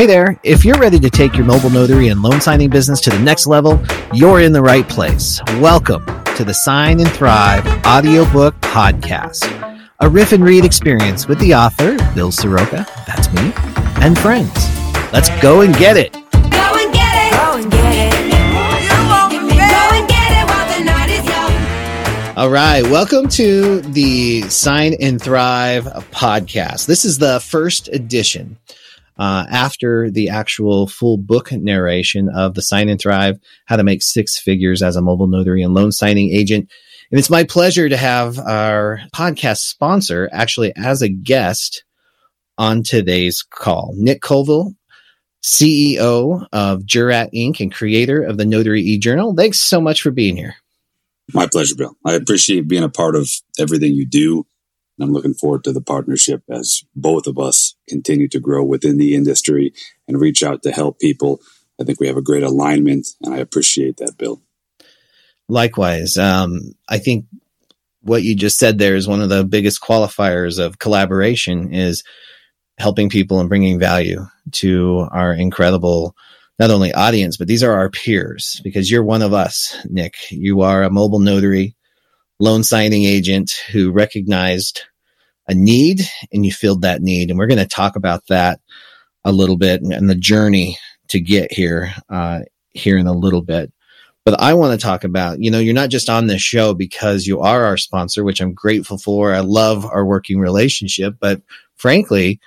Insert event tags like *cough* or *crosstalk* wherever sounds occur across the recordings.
Hey there, if you're ready to take your mobile notary and loan signing business to the next level, you're in the right place. Welcome to the Sign and Thrive audiobook podcast, a riff and read experience with the author, Bill Soroka, that's me, and friends. Let's go and get it. Go and get it. Go and get it. Go and get it while the night is young. All right, welcome to the Sign and Thrive podcast. This is the first edition uh, after the actual full book narration of the Sign and Thrive How to Make Six Figures as a Mobile Notary and Loan Signing Agent. And it's my pleasure to have our podcast sponsor actually as a guest on today's call. Nick Colvill, CEO of Jurat Inc. and creator of the Notary e Journal. Thanks so much for being here. My pleasure, Bill. I appreciate being a part of everything you do. And I'm looking forward to the partnership as both of us continue to grow within the industry and reach out to help people. I think we have a great alignment, and I appreciate that, Bill. Likewise, um, I think what you just said there is one of the biggest qualifiers of collaboration is helping people and bringing value to our incredible not only audience but these are our peers because you're one of us nick you are a mobile notary loan signing agent who recognized a need and you filled that need and we're going to talk about that a little bit and, and the journey to get here uh, here in a little bit but I want to talk about, you know, you're not just on this show because you are our sponsor, which I'm grateful for. I love our working relationship, but frankly,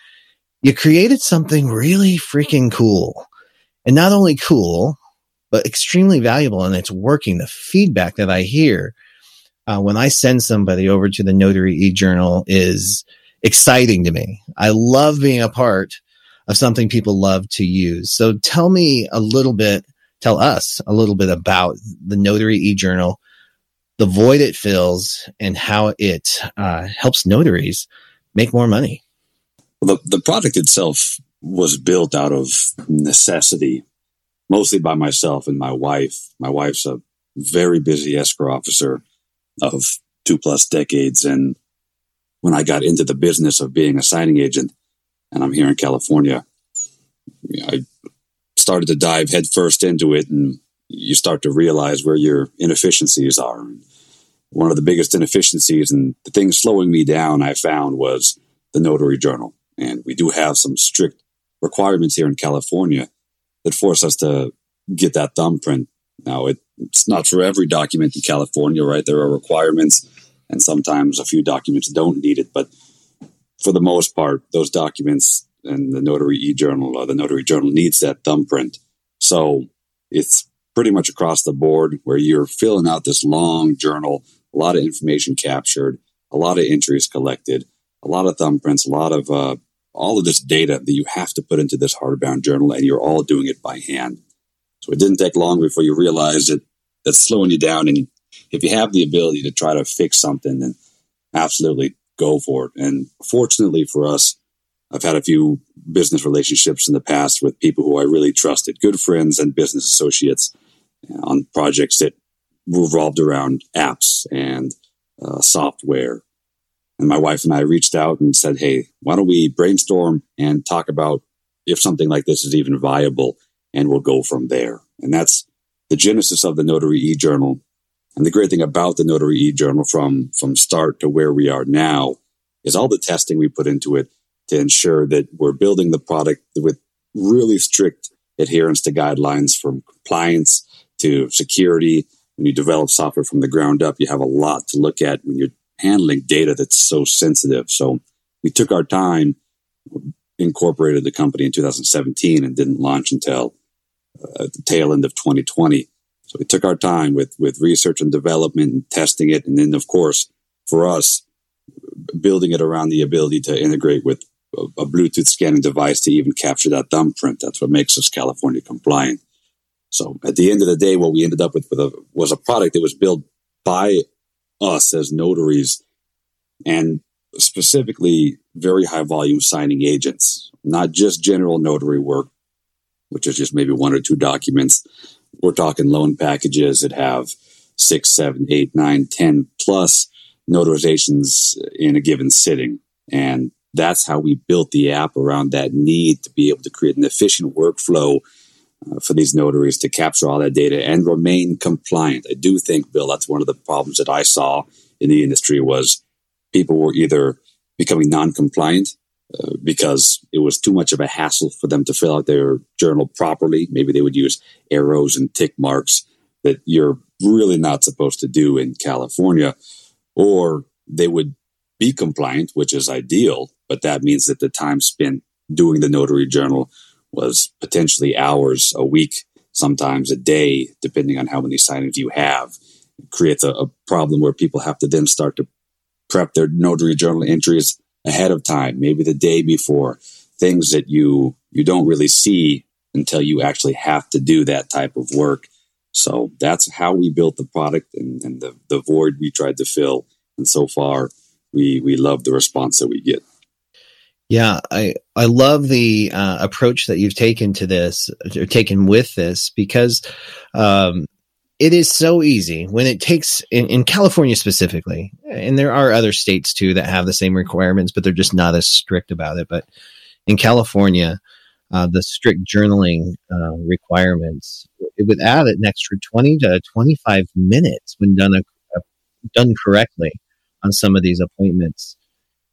you created something really freaking cool. And not only cool, but extremely valuable. And it's working. The feedback that I hear uh, when I send somebody over to the Notary e Journal is exciting to me. I love being a part of something people love to use. So tell me a little bit tell us a little bit about the Notary e-journal, the void it fills, and how it uh, helps notaries make more money. The, the product itself was built out of necessity, mostly by myself and my wife. My wife's a very busy escrow officer of two plus decades. And when I got into the business of being a signing agent, and I'm here in California, I started to dive headfirst into it and you start to realize where your inefficiencies are. One of the biggest inefficiencies and the thing slowing me down I found was the notary journal. And we do have some strict requirements here in California that force us to get that thumbprint. Now, it, it's not for every document in California, right? There are requirements, and sometimes a few documents don't need it. But for the most part, those documents and the notary e-journal or the notary journal needs that thumbprint. So it's pretty much across the board where you're filling out this long journal, a lot of information captured, a lot of entries collected, a lot of thumbprints, a lot of uh, all of this data that you have to put into this hardbound journal, and you're all doing it by hand. So it didn't take long before you realized that that's slowing you down. And if you have the ability to try to fix something, then absolutely go for it. And fortunately for us, I've had a few business relationships in the past with people who I really trusted, good friends and business associates on projects that revolved around apps and uh, software. And my wife and I reached out and said, Hey, why don't we brainstorm and talk about if something like this is even viable and we'll go from there. And that's the genesis of the Notary e-journal. And the great thing about the Notary e-journal from, from start to where we are now is all the testing we put into it to ensure that we're building the product with really strict adherence to guidelines from compliance to security. When you develop software from the ground up, you have a lot to look at when you're handling data that's so sensitive. So we took our time, incorporated the company in 2017 and didn't launch until uh, the tail end of 2020. So we took our time with, with research and development and testing it. And then, of course, for us, building it around the ability to integrate with a Bluetooth scanning device to even capture that thumbprint. That's what makes us California compliant. So at the end of the day, what we ended up with, with a, was a product that was built by us as notaries and specifically very high volume signing agents, not just general notary work, which is just maybe one or two documents. We're talking loan packages that have six, seven, eight, nine, ten plus notarizations in a given sitting. And that's how we built the app around that need to be able to create an efficient workflow uh, for these notaries to capture all that data and remain compliant. I do think, Bill, that's one of the problems that I saw in the industry was people were either becoming non-compliant because it was too much of a hassle for them to fill out their journal properly. Maybe they would use arrows and tick marks that you're really not supposed to do in California, or they would be compliant, which is ideal, but that means that the time spent doing the notary journal was potentially hours a week, sometimes a day, depending on how many signings you have. It creates a, a problem where people have to then start to prep their notary journal entries ahead of time, maybe the day before, things that you you don't really see until you actually have to do that type of work. So that's how we built the product and, and the, the void we tried to fill. And so far, we we love the response that we get. Yeah, I I love the uh, approach that you've taken to this, or taken with this, because um, it is so easy when it takes in, in, California specifically, and there are other states too that have the same requirements, but they're just not as strict about it. But in California, uh, the strict journaling uh, requirements it would add an extra twenty to twenty five minutes when done a, a, done correctly on some of these appointments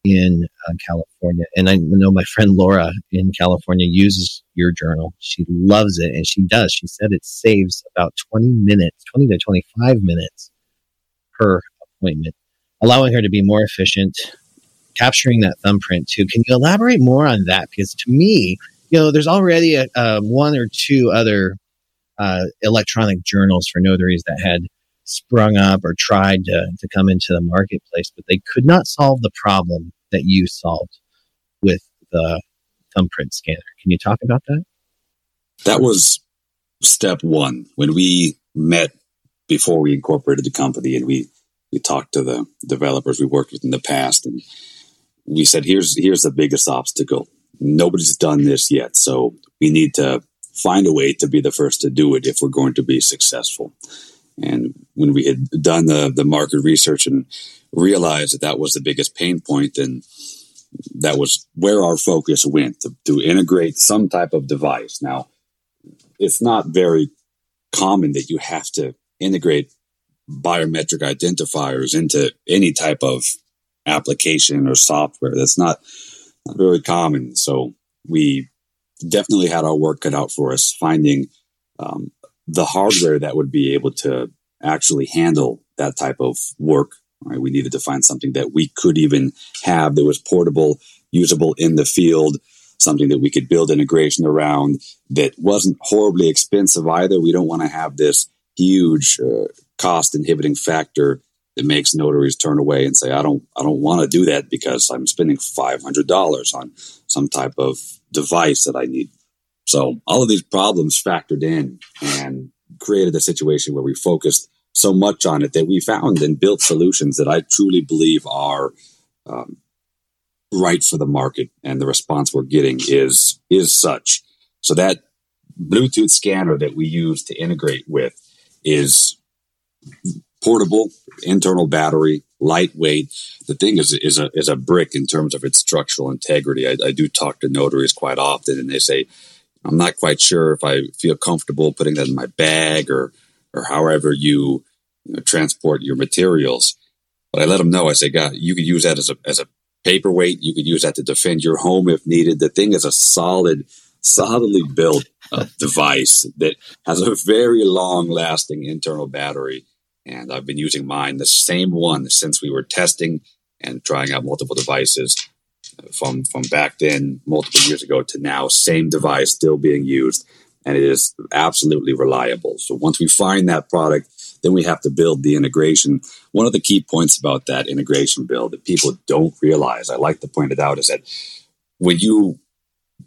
in uh, California. And I know my friend Laura in California uses your journal. She loves it and she does. She said it saves about 20 minutes, 20 to 25 minutes per appointment, allowing her to be more efficient, capturing that thumbprint too. Can you elaborate more on that? Because to me, you know, there's already a, a one or two other uh, electronic journals for notaries that had sprung up or tried to, to come into the marketplace, but they could not solve the problem that you solved with the thumbprint scanner. Can you talk about that? That was step one when we met before we incorporated the company and we we talked to the developers we worked with in the past and we said here's here's the biggest obstacle nobody's done this yet so we need to find a way to be the first to do it if we're going to be successful and when we had done the, the market research and realized that that was the biggest pain point, then that was where our focus went to, to integrate some type of device. Now, it's not very common that you have to integrate biometric identifiers into any type of application or software. That's not, not very common. So we definitely had our work cut out for us finding um, the hardware that would be able to actually handle that type of work. Right? We needed to find something that we could even have that was portable, usable in the field, something that we could build integration around that wasn't horribly expensive either. We don't want to have this huge uh, cost inhibiting factor that makes notaries turn away and say, I don't, I don't want to do that because I'm spending $500 on some type of device that I need so all of these problems factored in and created a situation where we focused so much on it that we found and built solutions that I truly believe are um, right for the market, and the response we're getting is is such. So that Bluetooth scanner that we use to integrate with is portable, internal battery, lightweight. The thing is is a is a brick in terms of its structural integrity. I, I do talk to notaries quite often, and they say I'm not quite sure if I feel comfortable putting that in my bag or or however you, you know, transport your materials. But I let them know. I say, God, you could use that as a as a paperweight. You could use that to defend your home if needed. The thing is a solid, solidly built uh, device that has a very long lasting internal battery. And I've been using mine, the same one, since we were testing and trying out multiple devices from from back then, multiple years ago, to now, same device still being used, and it is absolutely reliable. So once we find that product, then we have to build the integration. One of the key points about that integration build that people don't realize, I like to point it out, is that when you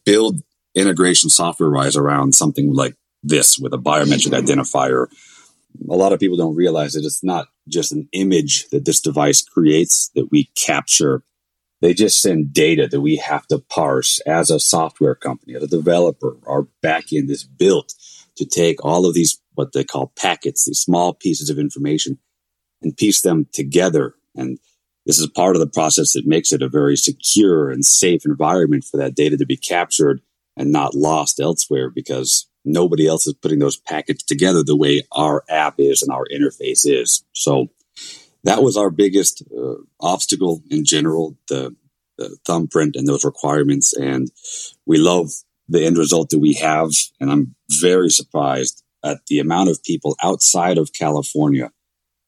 build integration software wise around something like this with a biometric identifier, a lot of people don't realize that it's not just an image that this device creates that we capture they just send data that we have to parse as a software company, as a developer. Our backend is built to take all of these, what they call packets, these small pieces of information and piece them together. And this is part of the process that makes it a very secure and safe environment for that data to be captured and not lost elsewhere because nobody else is putting those packets together the way our app is and our interface is. So that was our biggest uh, obstacle in general, the, the thumbprint and those requirements. And we love the end result that we have. And I'm very surprised at the amount of people outside of California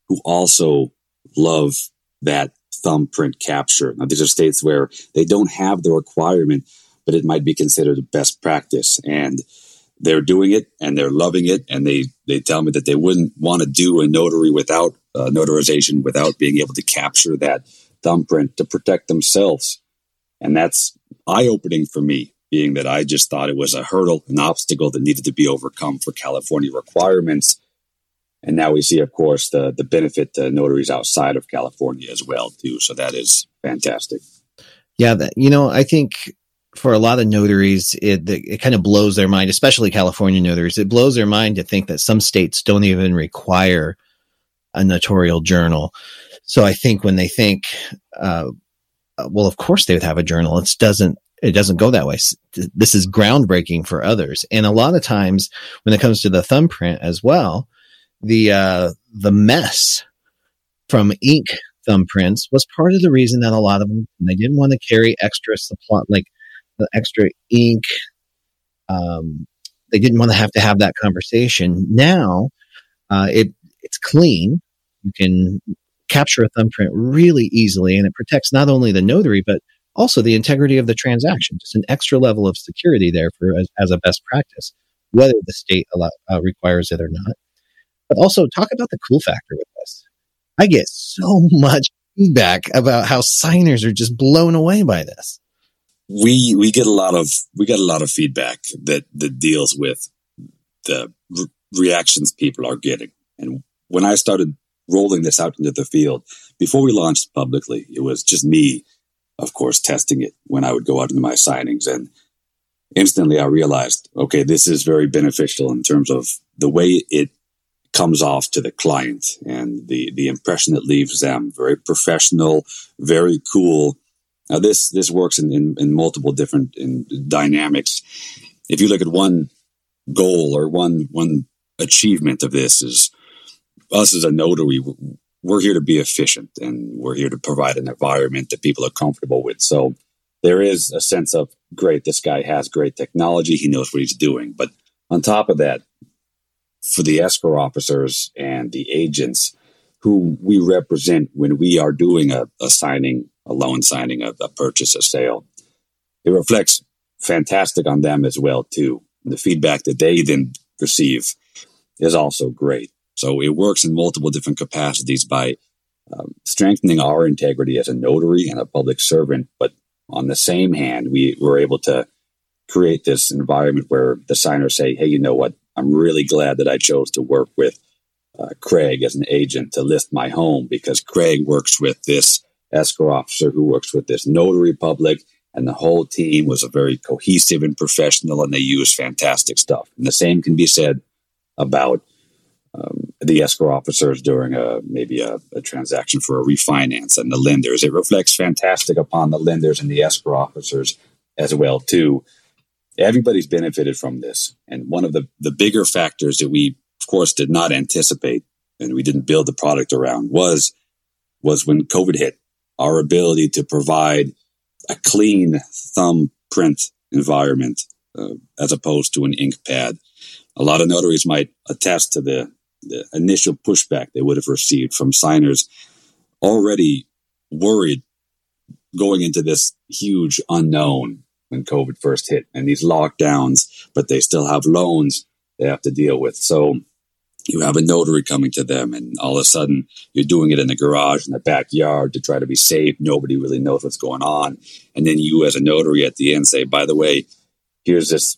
who also love that thumbprint capture. Now, these are states where they don't have the requirement, but it might be considered best practice. And they're doing it and they're loving it. And they, they tell me that they wouldn't want to do a notary without uh, notarization, without being able to capture that thumbprint to protect themselves. And that's eye opening for me, being that I just thought it was a hurdle, an obstacle that needed to be overcome for California requirements. And now we see, of course, the, the benefit to notaries outside of California as well, too. So that is fantastic. Yeah, that, you know, I think for a lot of notaries, it it kind of blows their mind, especially California notaries. It blows their mind to think that some states don't even require a notarial journal. So I think when they think, uh, well, of course they would have a journal. It doesn't it doesn't go that way. This is groundbreaking for others, and a lot of times when it comes to the thumbprint as well, the uh, the mess from ink thumbprints was part of the reason that a lot of them they didn't want to carry extra supply like the extra ink. Um, they didn't want to have to have that conversation. Now, uh, it it's clean. You can capture a thumbprint really easily, and it protects not only the notary but also the integrity of the transaction. Just an extra level of security there for as, as a best practice, whether the state allow, uh, requires it or not. But also talk about the cool factor with this. I get so *laughs* much feedback about how signers are just blown away by this we we get a lot of we get a lot of feedback that that deals with the re- reactions people are getting. And when I started rolling this out into the field, before we launched publicly, it was just me, of course, testing it when I would go out into my signings. And instantly I realized, okay, this is very beneficial in terms of the way it comes off to the client and the, the impression it leaves them. Very professional, very cool now this this works in, in, in multiple different in dynamics. If you look at one goal or one one achievement of this is us as a notary, we're here to be efficient and we're here to provide an environment that people are comfortable with. So there is a sense of great, this guy has great technology, he knows what he's doing. But on top of that, for the escrow officers and the agents who we represent when we are doing a, a signing a loan signing, a, a purchase, a sale. It reflects fantastic on them as well too. The feedback that they then receive is also great. So it works in multiple different capacities by um, strengthening our integrity as a notary and a public servant. But on the same hand, we were able to create this environment where the signers say, Hey, you know what? I'm really glad that I chose to work with uh, Craig as an agent to list my home because Craig works with this escrow officer who works with this notary public, and the whole team was a very cohesive and professional, and they used fantastic stuff. And the same can be said about um, the escrow officers during a maybe a, a, transaction for a refinance and the lenders. It reflects fantastic upon the lenders and the escrow officers as well too. Everybody's benefited from this, and one of the the bigger factors that we, of course, did not anticipate and we didn't build the product around was was when COVID hit our ability to provide a clean thumbprint environment uh, as opposed to an ink pad. A lot of notaries might attest to the, the initial pushback they would have received from signers already worried going into this huge unknown when COVID first hit and these lockdowns, but they still have loans they have to deal with. So you have a notary coming to them and all of a sudden you're doing it in the garage in the backyard to try to be safe. Nobody really knows what's going on. And then you as a notary at the end say by the way here's this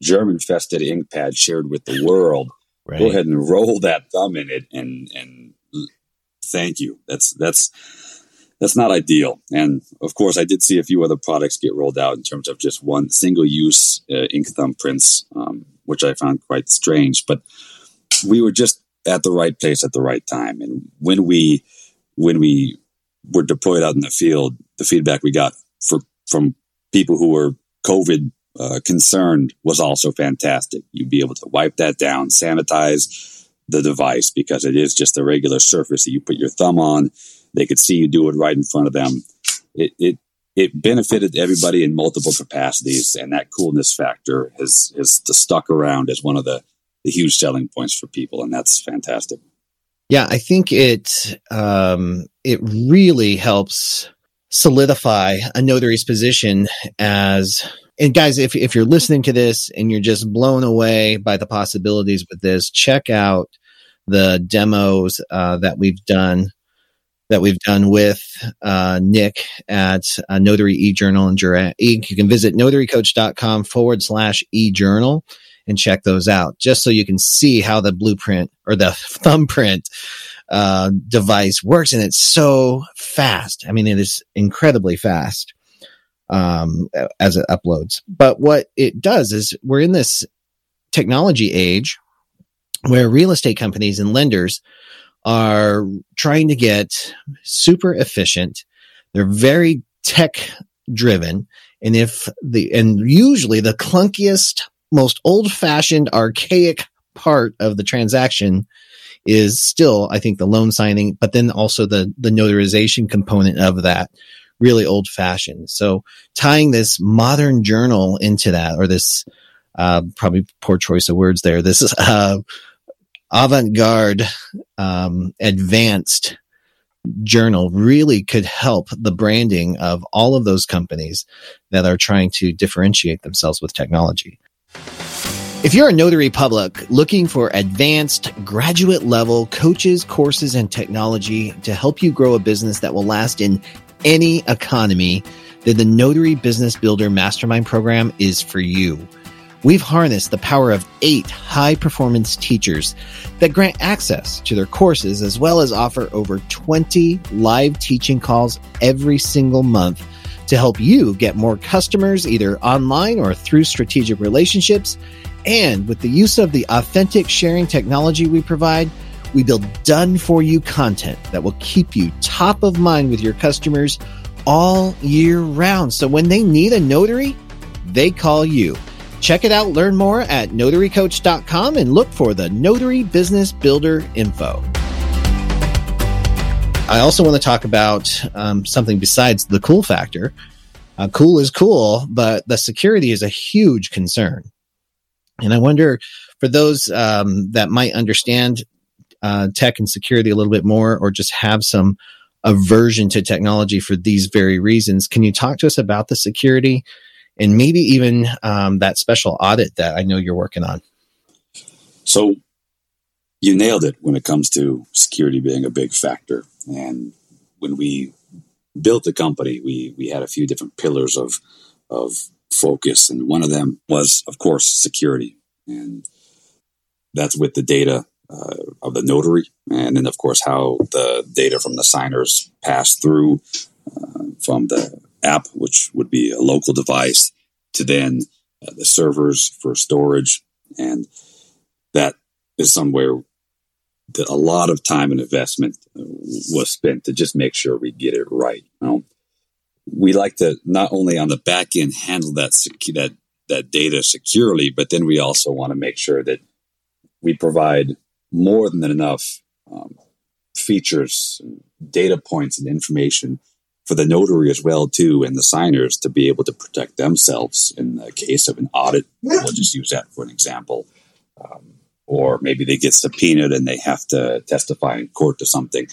germ infested ink pad shared with the world right. go ahead and roll that thumb in it and and thank you that's that's that's not ideal and of course i did see a few other products get rolled out in terms of just one single use uh, ink thumbprints um, which i found quite strange but we were just at the right place at the right time. And when we when we were deployed out in the field, the feedback we got for, from people who were COVID uh, concerned was also fantastic. You'd be able to wipe that down, sanitize the device because it is just a regular surface that you put your thumb on. They could see you do it right in front of them. It, it, it benefited everybody in multiple capacities, and that coolness factor has, has stuck around as one of the, the huge selling points for people, and that's fantastic. Yeah, I think it um, it really helps solidify a notary's position as and guys if, if you're listening to this and you're just blown away by the possibilities with this check out the demos uh, that we've done that we've done with uh, nick at uh, notary ejournal and jurat inc you can visit notarycoach.com forward slash ejournal and check those out just so you can see how the blueprint or the *laughs* thumbprint uh, device works. And it's so fast. I mean, it is incredibly fast um, as it uploads. But what it does is we're in this technology age where real estate companies and lenders are trying to get super efficient. They're very tech driven. And if the, and usually the clunkiest most old fashioned, archaic part of the transaction is still, I think, the loan signing, but then also the, the notarization component of that really old fashioned. So tying this modern journal into that, or this, uh, probably poor choice of words there. This *laughs* uh, avant-garde, um, advanced journal really could help the branding of all of those companies that are trying to differentiate themselves with technology. If you're a notary public looking for advanced graduate level coaches, courses, and technology to help you grow a business that will last in any economy, then the Notary Business Builder Mastermind program is for you. We've harnessed the power of eight high performance teachers that grant access to their courses as well as offer over 20 live teaching calls every single month to help you get more customers either online or through strategic relationships and with the use of the authentic sharing technology we provide, we build done for you content that will keep you top of mind with your customers all year round. So when they need a notary, they call you. Check it out, learn more at notarycoach.com and look for the Notary Business Builder info. I also want to talk about um, something besides the cool factor. Uh, cool is cool, but the security is a huge concern. And I wonder for those um, that might understand uh, tech and security a little bit more, or just have some aversion to technology for these very reasons, can you talk to us about the security and maybe even um, that special audit that I know you're working on? So you nailed it when it comes to security being a big factor. And when we built the company, we we had a few different pillars of of focus. And one of them was, of course, security. And that's with the data uh, of the notary. And then, of course, how the data from the signers pass through uh, from the app, which would be a local device, to then uh, the servers for storage. And that is somewhere that a lot of time and investment uh, was spent to just make sure we get it right. We like to not only on the back end handle that secu- that that data securely, but then we also want to make sure that we provide more than enough um, features, data points, and information for the notary as well too, and the signers to be able to protect themselves in the case of an audit. We'll just use that for an example. Um, or maybe they get subpoenaed and they have to testify in court to something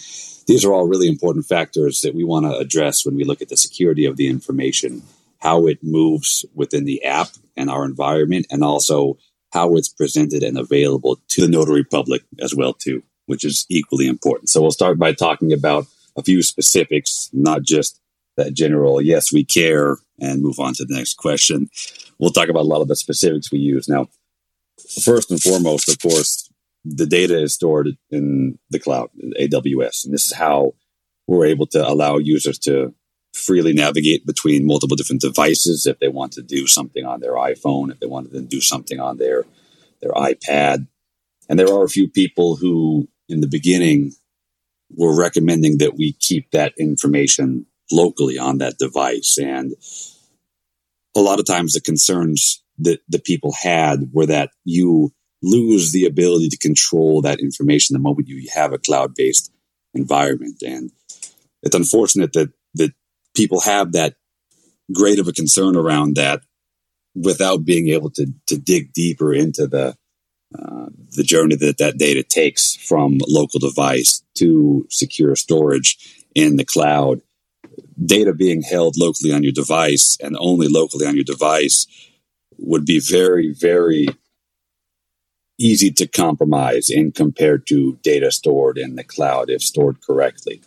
these are all really important factors that we want to address when we look at the security of the information, how it moves within the app and our environment, and also how it's presented and available to the notary public as well too, which is equally important. So we'll start by talking about a few specifics, not just that general, yes, we care, and move on to the next question. We'll talk about a lot of the specifics we use. Now, first and foremost, of course, the data is stored in the cloud, AWS. And this is how we're able to allow users to freely navigate between multiple different devices if they want to do something on their iPhone, if they want to do something on their, their iPad. And there are a few people who, in the beginning, we're recommending that we keep that information locally on that device. And a lot of times the concerns that the people had were that you lose the ability to control that information the moment you have a cloud based environment. And it's unfortunate that, that people have that great of a concern around that without being able to, to dig deeper into the, uh, the journey that that data takes from local device to secure storage in the cloud. Data being held locally on your device and only locally on your device would be very, very easy to compromise in compared to data stored in the cloud if stored correctly.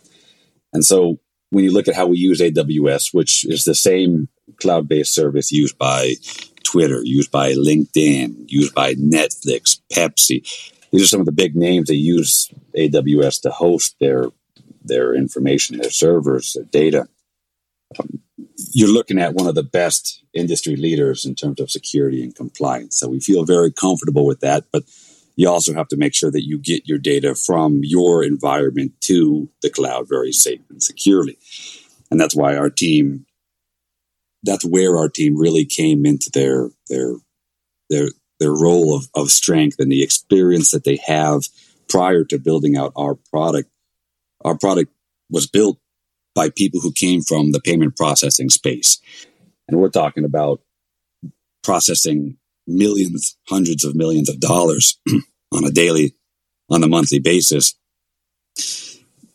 And so when you look at how we use AWS, which is the same cloud based service used by Twitter, used by LinkedIn, used by Netflix, Pepsi, these are some of the big names that use AWS to host their their information, their servers, their data. Um, you're looking at one of the best industry leaders in terms of security and compliance. So we feel very comfortable with that, but you also have to make sure that you get your data from your environment to the cloud very safe and securely. And that's why our team, that's where our team really came into their, their, their, their role of, of strength and the experience that they have prior to building out our product. Our product was built by people who came from the payment processing space. And we're talking about processing millions, hundreds of millions of dollars *clears throat* on a daily, on a monthly basis.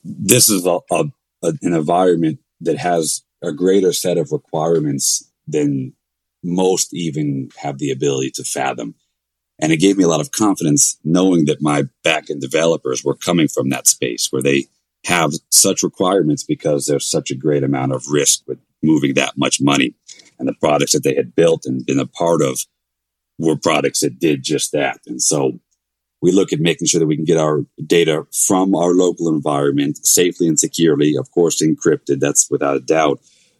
This is a, a, an environment that has a greater set of requirements than most even have the ability to fathom. And it gave me a lot of confidence knowing that my backend developers were coming from that space where they have such requirements because there's such a great amount of risk with moving that much money. And the products that they had built and been a part of were products that did just that. And so we look at making sure that we can get our data from our local environment safely and securely, of course, encrypted. That's without a doubt.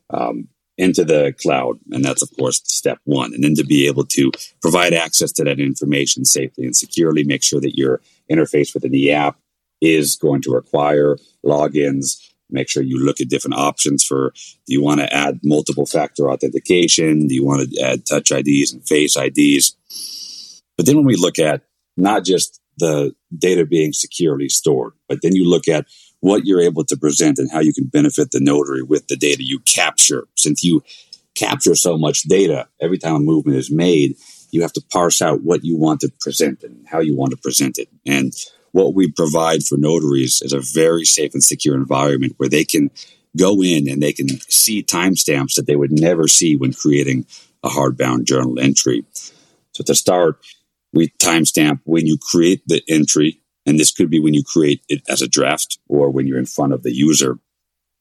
Um, into the cloud. And that's, of course, step one. And then to be able to provide access to that information safely and securely, make sure that your interface within the app is going to require logins. Make sure you look at different options for do you want to add multiple factor authentication? Do you want to add touch IDs and face IDs? But then when we look at not just the data being securely stored, but then you look at what you're able to present and how you can benefit the notary with the data you capture. Since you capture so much data, every time a movement is made, you have to parse out what you want to present and how you want to present it. And what we provide for notaries is a very safe and secure environment where they can go in and they can see timestamps that they would never see when creating a hardbound journal entry. So to start, we timestamp when you create the entry, and this could be when you create it as a draft or when you're in front of the user.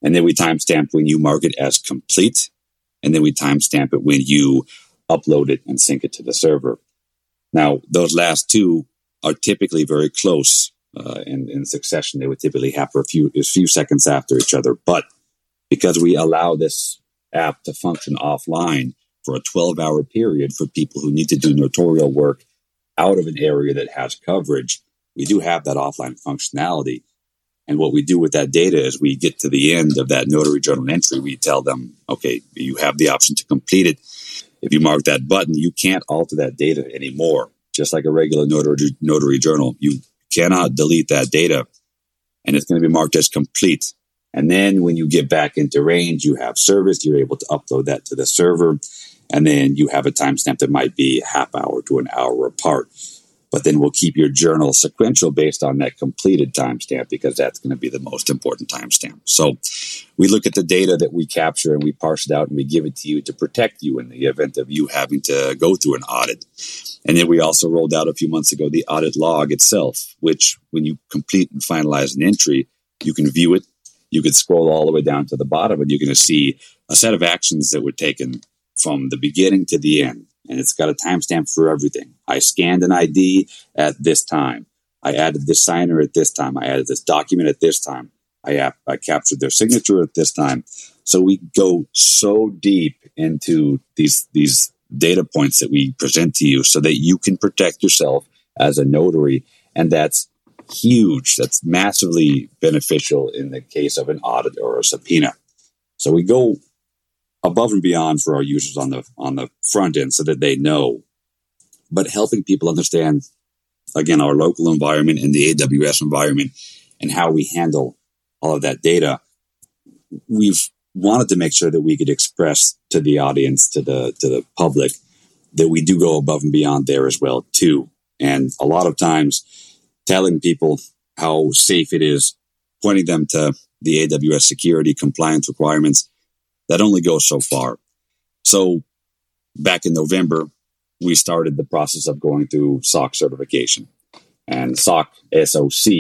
And then we timestamp when you mark it as complete, and then we timestamp it when you upload it and sync it to the server. Now, those last two are typically very close uh, in, in succession. They would typically happen a few a few seconds after each other. But because we allow this app to function offline for a 12 hour period for people who need to do notarial work out of an area that has coverage, we do have that offline functionality. And what we do with that data is we get to the end of that notary journal entry. We tell them, okay, you have the option to complete it. If you mark that button, you can't alter that data anymore just like a regular notary, notary journal. You cannot delete that data and it's going to be marked as complete. And then when you get back into range, you have service, you're able to upload that to the server. And then you have a timestamp that might be half hour to an hour apart but then we'll keep your journal sequential based on that completed timestamp because that's going to be the most important timestamp. So we look at the data that we capture and we parse it out and we give it to you to protect you in the event of you having to go through an audit. And then we also rolled out a few months ago the audit log itself, which when you complete and finalize an entry, you can view it. You can scroll all the way down to the bottom and you're going to see a set of actions that were taken from the beginning to the end and it's got a timestamp for everything. I scanned an ID at this time. I added this signer at this time. I added this document at this time. I, I captured their signature at this time. So we go so deep into these these data points that we present to you so that you can protect yourself as a notary. And that's huge. That's massively beneficial in the case of an audit or a subpoena. So we go above and beyond for our users on the on the front end so that they know, but helping people understand again our local environment and the AWS environment and how we handle all of that data. We've wanted to make sure that we could express to the audience, to the to the public, that we do go above and beyond there as well too. And a lot of times, telling people how safe it is, pointing them to the AWS security compliance requirements, that only goes so far. So back in November, we started the process of going through SOC certification. And SOC SOC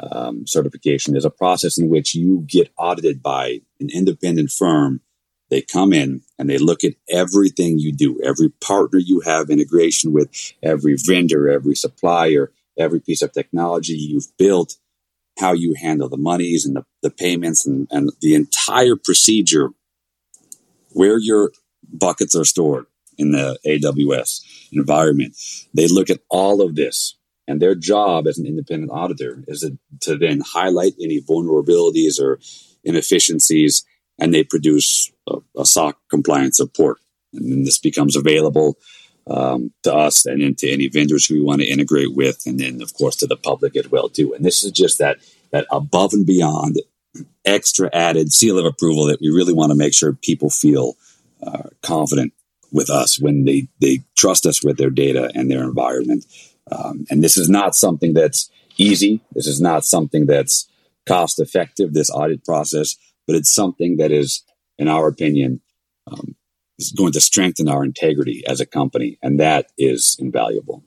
um, certification is a process in which you get audited by an independent firm. They come in and they look at everything you do, every partner you have integration with, every vendor, every supplier, every piece of technology you've built, how you handle the monies and the, the payments and, and the entire procedure where your buckets are stored in the AWS environment. They look at all of this and their job as an independent auditor is to then highlight any vulnerabilities or inefficiencies, and they produce a, a SOC compliance report. And this becomes available um, to us and then to any vendors who we want to integrate with, and then of course to the public as well too. And this is just that that above and beyond extra added seal of approval that we really want to make sure people feel uh, confident with us when they they trust us with their data and their environment. Um, and this is not something that's easy. This is not something that's cost effective. This audit process, but it's something that is, in our opinion, is going to strengthen our integrity as a company, and that is invaluable.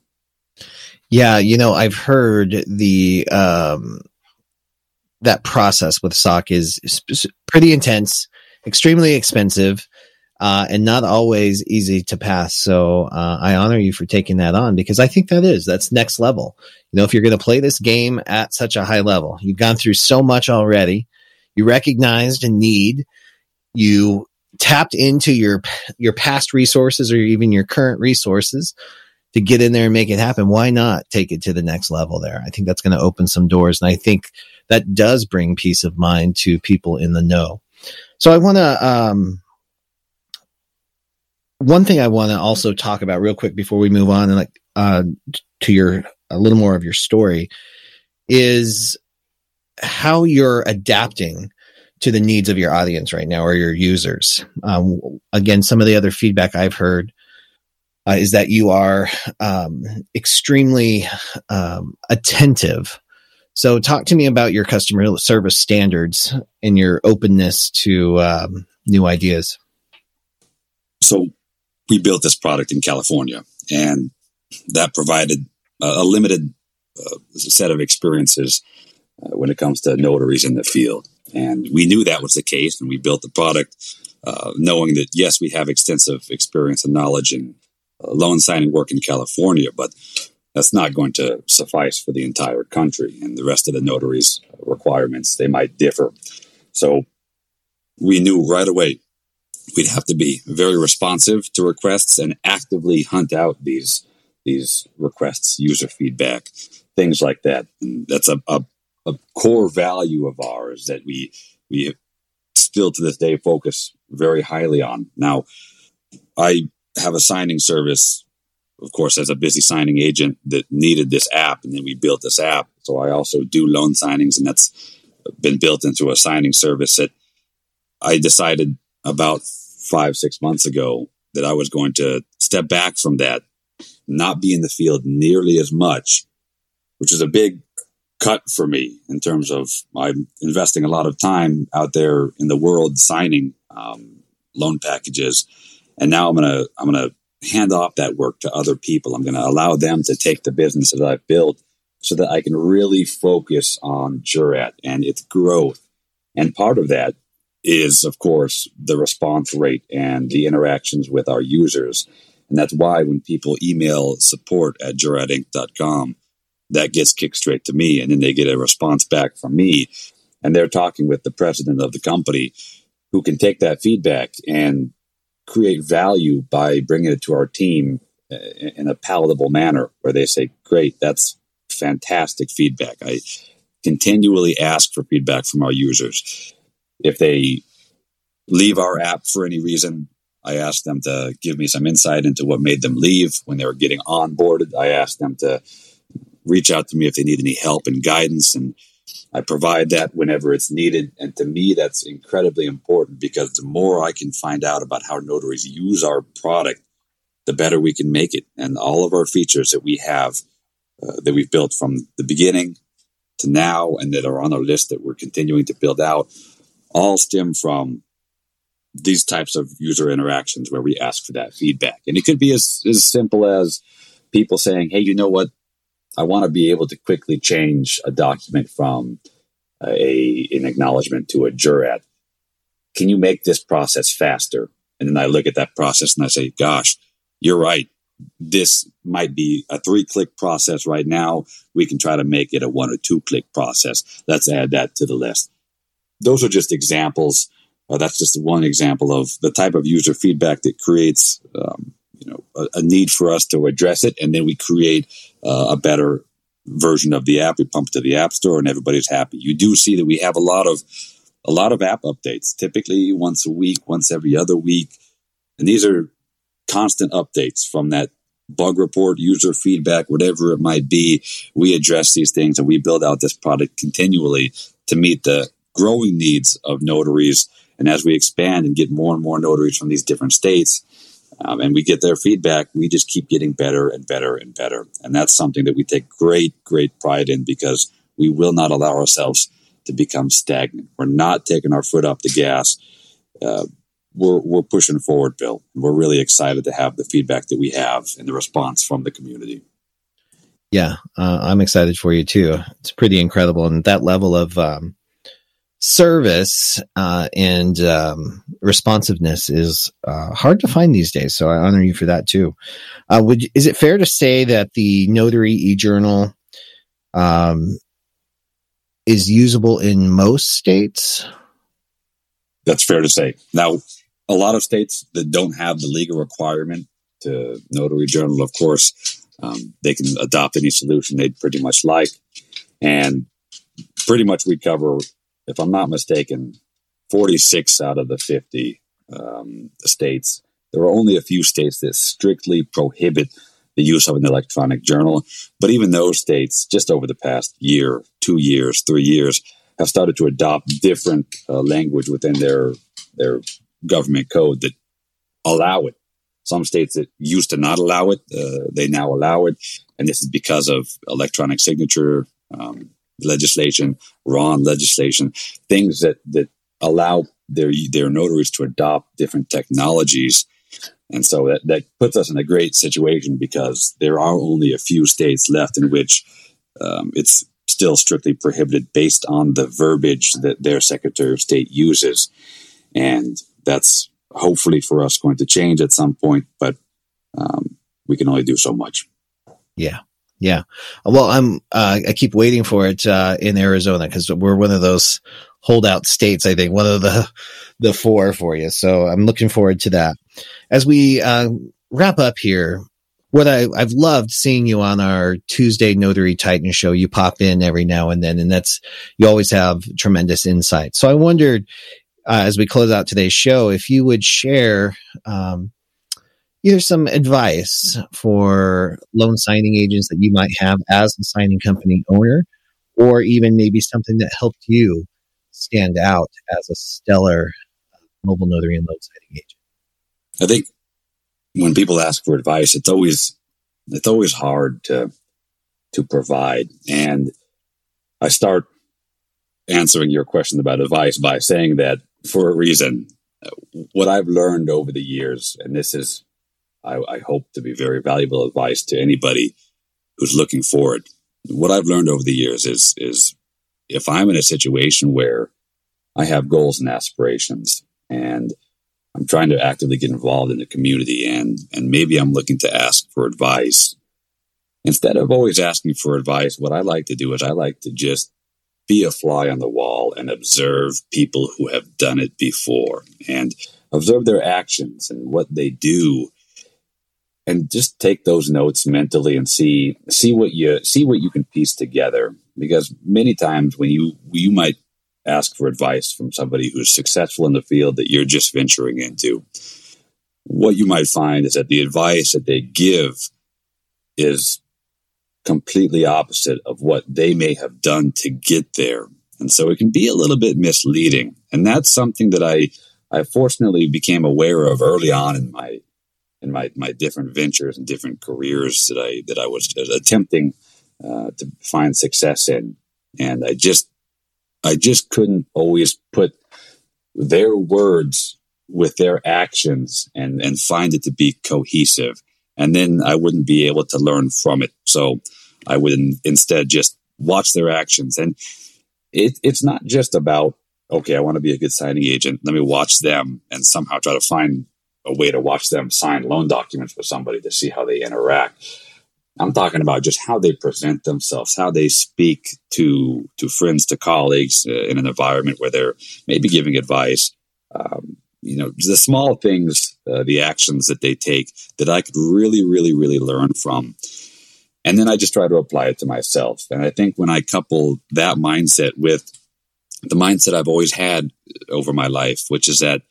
Yeah, you know, I've heard the um, that process with SOC is pretty intense, extremely expensive, uh, and not always easy to pass. So uh, I honor you for taking that on because I think that is that's next level. You know, if you're going to play this game at such a high level, you've gone through so much already. You recognized a need. You tapped into your your past resources or even your current resources to get in there and make it happen. Why not take it to the next level there? I think that's going to open some doors, and I think that does bring peace of mind to people in the know. So I want to um, one thing I want to also talk about real quick before we move on and like uh, to your a little more of your story is how you're adapting to the needs of your audience right now or your users. Um, again, some of the other feedback I've heard uh, is that you are um, extremely um, attentive. So, talk to me about your customer service standards and your openness to um, new ideas. So, we built this product in California, and that provided a, a limited uh, set of experiences uh, when it comes to notaries in the field. And we knew that was the case, and we built the product uh, knowing that yes, we have extensive experience and knowledge in uh, loan signing work in California, but that's not going to suffice for the entire country and the rest of the notaries' requirements. They might differ. So we knew right away we'd have to be very responsive to requests and actively hunt out these these requests, user feedback, things like that. And that's a, a, a core value of ours that we we still to this day focus very highly on. Now, I have a signing service, of course, as a busy signing agent that needed this app, and then we built this app. So I also do loan signings, and that's been built into a signing service that I decided about five, six months ago that I was going to step back from that, not be in the field nearly as much, which is a big cut for me in terms of I'm investing a lot of time out there in the world signing um, loan packages, and now I'm gonna I'm gonna hand off that work to other people. I'm gonna allow them to take the business that I've built so that I can really focus on Jurat and its growth. And part of that is, of course, the response rate and the interactions with our users. And that's why when people email support at juratinc.com, that gets kicked straight to me. And then they get a response back from me. And they're talking with the president of the company who can take that feedback and create value by bringing it to our team uh, in a palatable manner where they say, great, that's, fantastic feedback. I continually ask for feedback from our users. If they leave our app for any reason, I ask them to give me some insight into what made them leave when they were getting onboarded. I ask them to reach out to me if they need any help and guidance, and I provide that whenever it's needed. And to me, that's incredibly important because the more I can find out about how notaries use our product, the better we can make it. And all of our features that we have uh, that we've built from the beginning to now and that are on our list that we're continuing to build out all stem from these types of user interactions where we ask for that feedback. And it could be as, as simple as people saying, Hey, you know what? I want to be able to quickly change a document from a, an acknowledgement to a jurat. Can you make this process faster? And then I look at that process and I say, gosh, you're right. This might be a three click process right now. We can try to make it a one or two click process. Let's add that to the list. Those are just examples uh, that's just one example of the type of user feedback that creates, um, you know, a, a, need for us to address it, and then we create uh, a better version of the app. We pump it to the app store, and everybody's happy. You do see that we have a lot of a lot of app updates, typically once a week, once every other week, and these are constant updates from that bug report, user feedback, whatever it might be. We address these things and we build out this product continually to meet the growing needs of notaries and as we expand and get more and more notaries from these different states, um, and we get their feedback, we just keep getting better and better and better. And that's something that we take great, great pride in because we will not allow ourselves to become stagnant. We're not taking our foot off the gas. Uh, we're, we're pushing forward, Bill. We're really excited to have the feedback that we have and the response from the community. Yeah, uh, I'm excited for you too. It's pretty incredible. And that level of um, service uh, and um, responsiveness is uh, hard to find these days. So I honor you for that too. Uh, would is it fair to say that the Notary eJournal um, is usable in most states? That's fair to say. Now, a lot of states that don't have the legal requirement to Notary Journal, of course, um, they can adopt any solution they'd pretty much like, and pretty much we cover if I'm not mistaken, 46 out of the 50 um, states. There are only a few states that strictly prohibit the use of an electronic journal. But even those states, just over the past year, two years, three years, have started to adopt different uh, language within their their government code that allow it. Some states that used to not allow it, uh, they now allow it, and this is because of electronic signature um, legislation, RON legislation, things that, that allow their, their notaries to adopt different technologies. And so that, that puts us in a great situation because there are only a few states left in which um, it's still strictly prohibited based on the verbiage that their Secretary of State uses. And that's hopefully for us going to change at some point, but um, we can only do so much. Yeah. Yeah. Well, I'm, uh, I keep waiting for it, uh, in Arizona because we're one of those holdout states, I think, one of the, *laughs* the four for you. So I'm looking forward to that. As we, uh, wrap up here, what I, I've loved seeing you on our Tuesday Notary Titan show. You pop in every now and then, and that's, you always have tremendous insight. So I wondered, uh, as we close out today's show, if you would share, um, either some advice for loan signing agents that you might have as a signing company owner, or even maybe something that helped you stand out as a stellar uh, mobile notary and loan signing agent? I think when people ask for advice, it's always it's always hard to to provide. And I start answering your question about advice by saying that for a reason. What I've learned over the years, and this is I, I hope to be very valuable advice to anybody who's looking forward. What I've learned over the years is is if I'm in a situation where I have goals and aspirations and I'm trying to actively get involved in the community and and maybe I'm looking to ask for advice. Instead of always asking for advice, what I like to do is I like to just be a fly on the wall and observe people who have done it before and observe their actions and what they do and just take those notes mentally and see see what you see what you can piece together. Because many times when you you might ask for advice from somebody who's successful in the field that you're just venturing into what you might find is that the advice that they give is completely opposite of what they may have done to get there. And so it can be a little bit misleading. And that's something that i i fortunately became aware of early on in my in my my different ventures and different careers that I that I was attempting uh, to find success in, and I just I just couldn't always put their words with their actions and and find it to be cohesive, and then I wouldn't be able to learn from it. So I would instead just watch their actions, and it, it's not just about okay, I want to be a good signing agent. Let me watch them and somehow try to find a way to watch them sign loan documents with somebody to see how they interact. I'm talking about just how they present themselves, how they speak to to friends, to colleagues uh, in an environment where they're maybe giving advice. Um, you know, the small things, uh, the actions that they take that I could really, really, really learn from. And then I just try to apply it to myself. And I think when I couple that mindset with the mindset I've always had over my life, which is that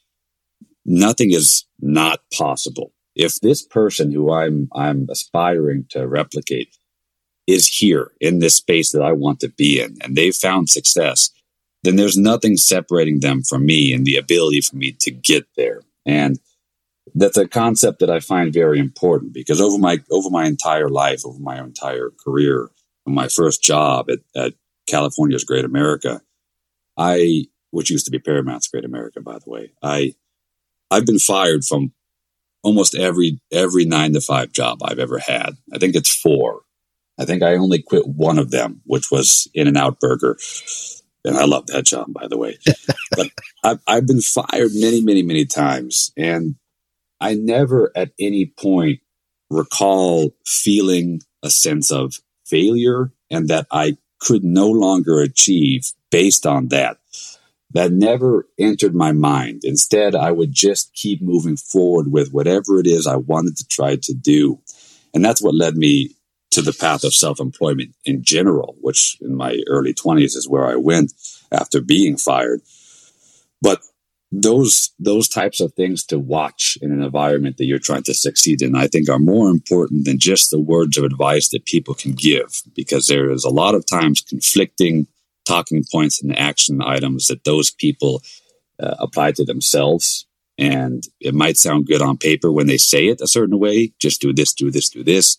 nothing is not possible. If this person who I'm I'm aspiring to replicate is here in this space that I want to be in and they've found success, then there's nothing separating them from me and the ability for me to get there. And that's a concept that I find very important because over my over my entire life, over my entire career, my first job at, at California's Great America, I which used to be Paramount's Great America, by the way, I I've been fired from almost every every nine to five job I've ever had. I think it's four. I think I only quit one of them, which was In-N-Out Burger. And I love that job, by the way. *laughs* but I've, I've been fired many, many, many times. And I never at any point recall feeling a sense of failure and that I could no longer achieve based on that that never entered my mind. Instead, I would just keep moving forward with whatever it is I wanted to try to do. And that's what led me to the path of self employment in general, which in my early 20s is where I went after being fired. But those those types of things to watch in an environment that you're trying to succeed in i think are more important than just the words of advice that people can give because there is a lot of times conflicting talking points and action items that those people uh, apply to themselves. And it might sound good on paper when they say it a certain way, just do this, do this, do this.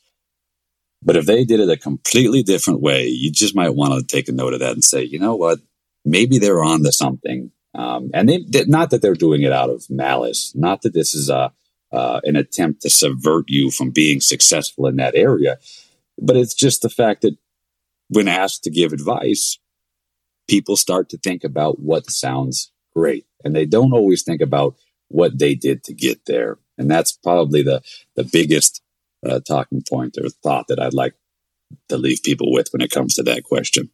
But if they did it a completely different way, you just might want to take a note of that and say, you know what, maybe they're on to something. Um, and they, not that they're doing it out of malice, not that this is a, uh, an attempt to subvert you from being successful in that area, but it's just the fact that when asked to give advice, people start to think about what sounds great and they don't always think about what they did to get there. And that's probably the, the biggest uh, talking point or thought that I'd like to leave people with when it comes to that question.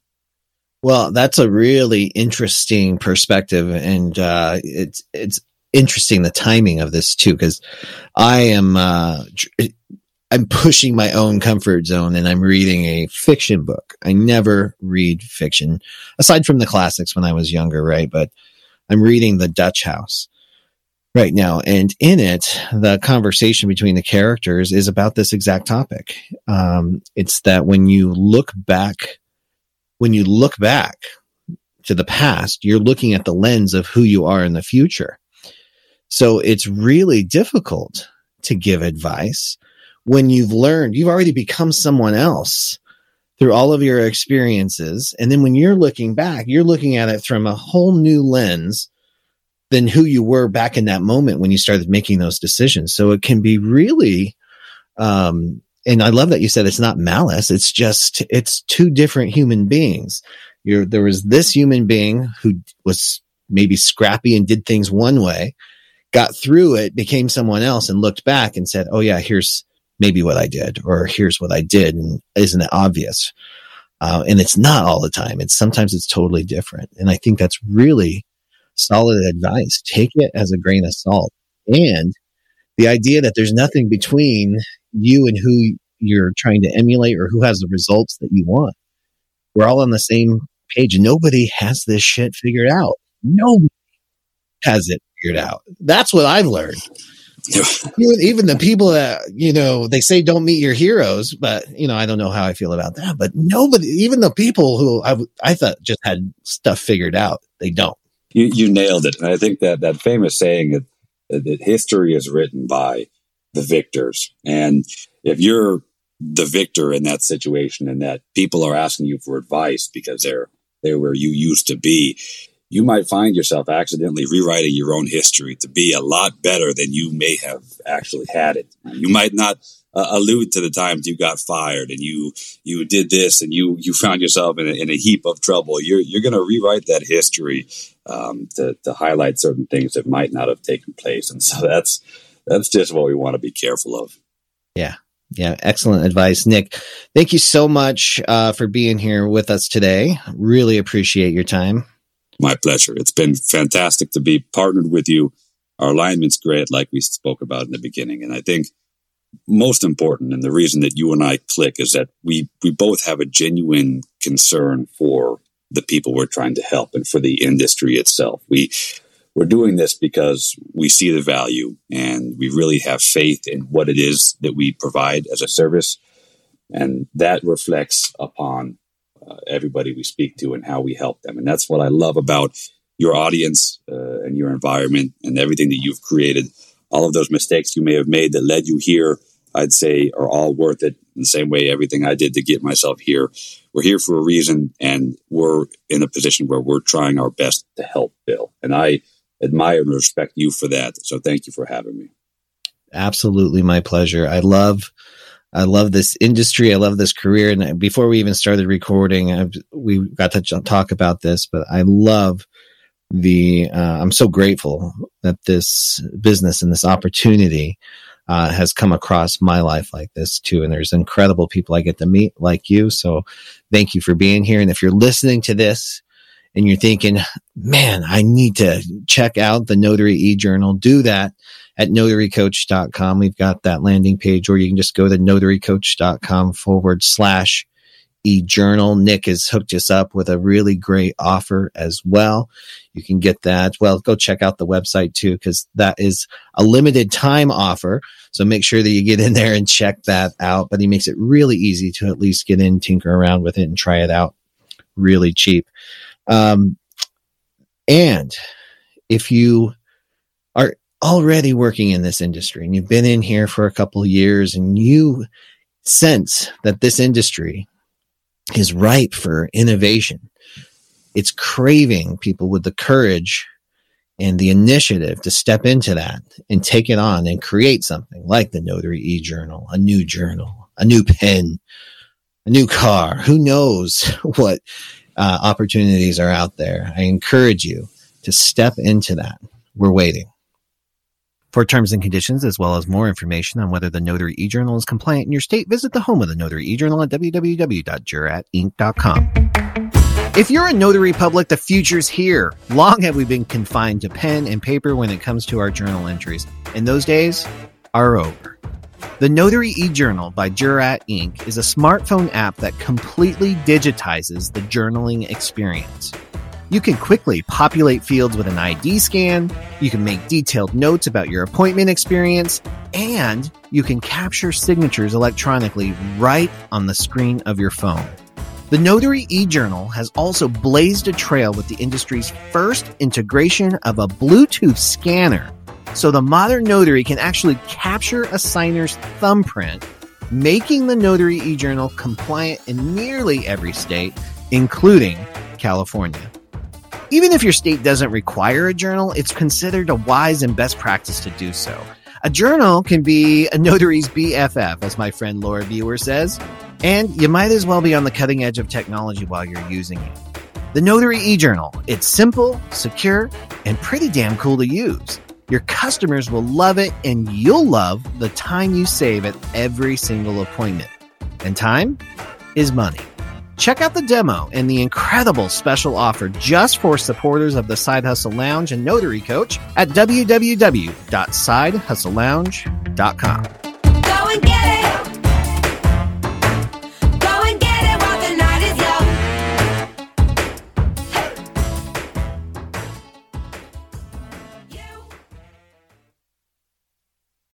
Well, that's a really interesting perspective, and uh, it's it's interesting the timing of this too, because I am uh, I'm pushing my own comfort zone and I'm reading a fiction book. I never read fiction aside from the classics when I was younger, right? But I'm reading The Dutch House right now. And in it, the conversation between the characters is about this exact topic. Um, it's that when you look back, when you look back to the past, you're looking at the lens of who you are in the future. So it's really difficult to give advice when you've learned, you've already become someone else through all of your experiences. And then when you're looking back, you're looking at it from a whole new lens than who you were back in that moment when you started making those decisions. So it can be really, um, and I love that you said it's not malice. It's just, it's two different human beings. You're, there was this human being who was maybe scrappy and did things one way, got through it, became someone else and looked back and said, Oh yeah, here's, maybe what I did, or here's what I did. And isn't it obvious? Uh, and it's not all the time. It's sometimes it's totally different. And I think that's really solid advice. Take it as a grain of salt. And the idea that there's nothing between you and who you're trying to emulate or who has the results that you want. We're all on the same page. Nobody has this shit figured out. Nobody has it figured out. That's what I've learned. Even, even the people that, you know, they say don't meet your heroes, but, you know, I don't know how I feel about that. But nobody, even the people who I, I thought just had stuff figured out, they don't. You, you nailed it. And I think that that famous saying that, that history is written by the victors. And if you're the victor in that situation and that people are asking you for advice because they're they're where you used to be you might find yourself accidentally rewriting your own history to be a lot better than you may have actually had it you might not uh, allude to the times you got fired and you you did this and you you found yourself in a, in a heap of trouble you're you're going to rewrite that history um, to, to highlight certain things that might not have taken place and so that's that's just what we want to be careful of yeah yeah, excellent advice, Nick. Thank you so much uh, for being here with us today. Really appreciate your time. My pleasure. It's been fantastic to be partnered with you. Our alignment's great, like we spoke about in the beginning, and I think most important, and the reason that you and I click is that we we both have a genuine concern for the people we're trying to help and for the industry itself. We we're doing this because we see the value and we really have faith in what it is that we provide as a service. And that reflects upon uh, everybody we speak to and how we help them. And that's what I love about your audience uh, and your environment and everything that you've created. All of those mistakes you may have made that led you here, I'd say, are all worth it. In the same way, everything I did to get myself here, we're here for a reason, and we're in a position where we're trying our best to help Bill. And I admire and respect you for that. So thank you for having me. Absolutely my pleasure. I love I love this industry. I love this career. And before we even started recording, I've, we got to talk about this, but I love the, uh, I'm so grateful that this business and this opportunity, uh, has come across my life like this too. And there's incredible people I get to meet like you. So thank you for being here. And if you're listening to this and you're thinking, man, I need to check out the Notary e-journal, do that at notarycoach.com. We've got that landing page or you can just go to notarycoach.com forward slash e-journal. Nick has hooked us up with a really great offer as well. You can get that. Well, go check out the website too, because that is a limited time offer. So make sure that you get in there and check that out. But he makes it really easy to at least get in, tinker around with it and try it out really cheap. Um, and if you are already working in this industry and you've been in here for a couple years and you sense that this industry is ripe for innovation, it's craving people with the courage and the initiative to step into that and take it on and create something like the Notary e Journal, a new journal, a new pen, a new car. Who knows *laughs* what uh, opportunities are out there. I encourage you to step into that. We're waiting. For terms and conditions, as well as more information on whether the Notary eJournal is compliant in your state, visit the home of the Notary eJournal at www.juratinc.com. If you're a notary public, the future's here. Long have we been confined to pen and paper when it comes to our journal entries, and those days are over. The Notary eJournal by Jurat Inc. is a smartphone app that completely digitizes the journaling experience. You can quickly populate fields with an ID scan, you can make detailed notes about your appointment experience, and you can capture signatures electronically right on the screen of your phone. The Notary eJournal has also blazed a trail with the industry's first integration of a Bluetooth scanner so the modern notary can actually capture a signer's thumbprint, making the Notary eJournal compliant in nearly every state, including California. Even if your state doesn't require a journal, it's considered a wise and best practice to do so. A journal can be a notary's BFF, as my friend Laura Biewer says, and you might as well be on the cutting edge of technology while you're using it. The Notary eJournal. It's simple, secure, and pretty damn cool to use. Your customers will love it, and you'll love the time you save at every single appointment. And time is money. Check out the demo and the incredible special offer just for supporters of the Side Hustle Lounge and Notary Coach at www.sidehustlelounge.com.